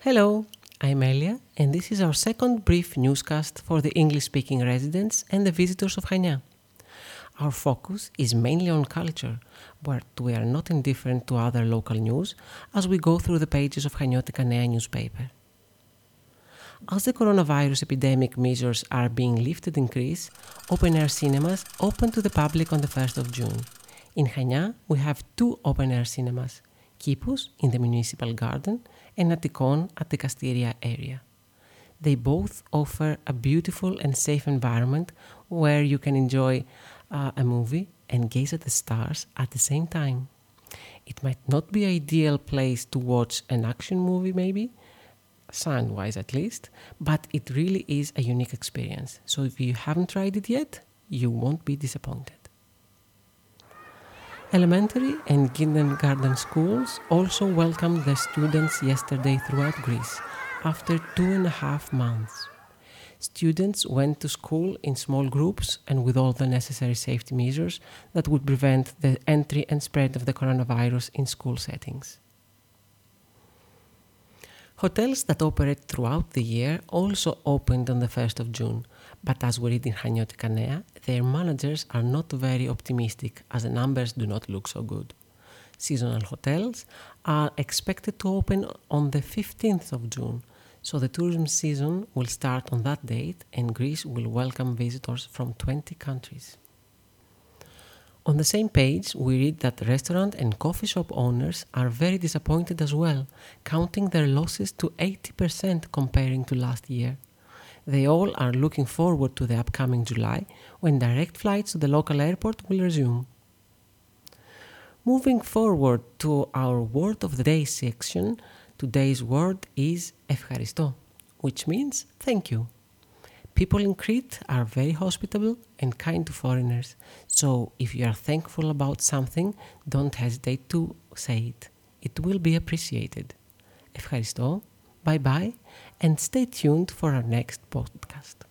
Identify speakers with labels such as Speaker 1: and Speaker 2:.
Speaker 1: Hello, I'm Elia, and this is our second brief newscast for the English speaking residents and the visitors of Chania. Our focus is mainly on culture, but we are not indifferent to other local news as we go through the pages of Haniotika Nea newspaper. As the coronavirus epidemic measures are being lifted in Greece, open air cinemas open to the public on the 1st of June. In Chania, we have two open air cinemas Kipos in the municipal garden and Attikon at the Kastiria area. They both offer a beautiful and safe environment where you can enjoy uh, a movie and gaze at the stars at the same time. It might not be ideal place to watch an action movie maybe, sound wise at least, but it really is a unique experience. So if you haven't tried it yet, you won't be disappointed. Elementary and kindergarten schools also welcomed their students yesterday throughout Greece after two and a half months. Students went to school in small groups and with all the necessary safety measures that would prevent the entry and spread of the coronavirus in school settings. Hotels that operate throughout the year also opened on the 1st of June, but as we read in Haniotika Nea, their managers are not very optimistic as the numbers do not look so good. Seasonal hotels are expected to open on the 15th of June, so the tourism season will start on that date and Greece will welcome visitors from 20 countries. On the same page, we read that restaurant and coffee shop owners are very disappointed as well, counting their losses to 80% comparing to last year. They all are looking forward to the upcoming July when direct flights to the local airport will resume. Moving forward to our word of the day section, today's word is ευχαριστώ, which means thank you. People in Crete are very hospitable and kind to foreigners, so if you are thankful about something, don't hesitate to say it. It will be appreciated. Ευχαριστώ, bye bye, and stay tuned for our next podcast.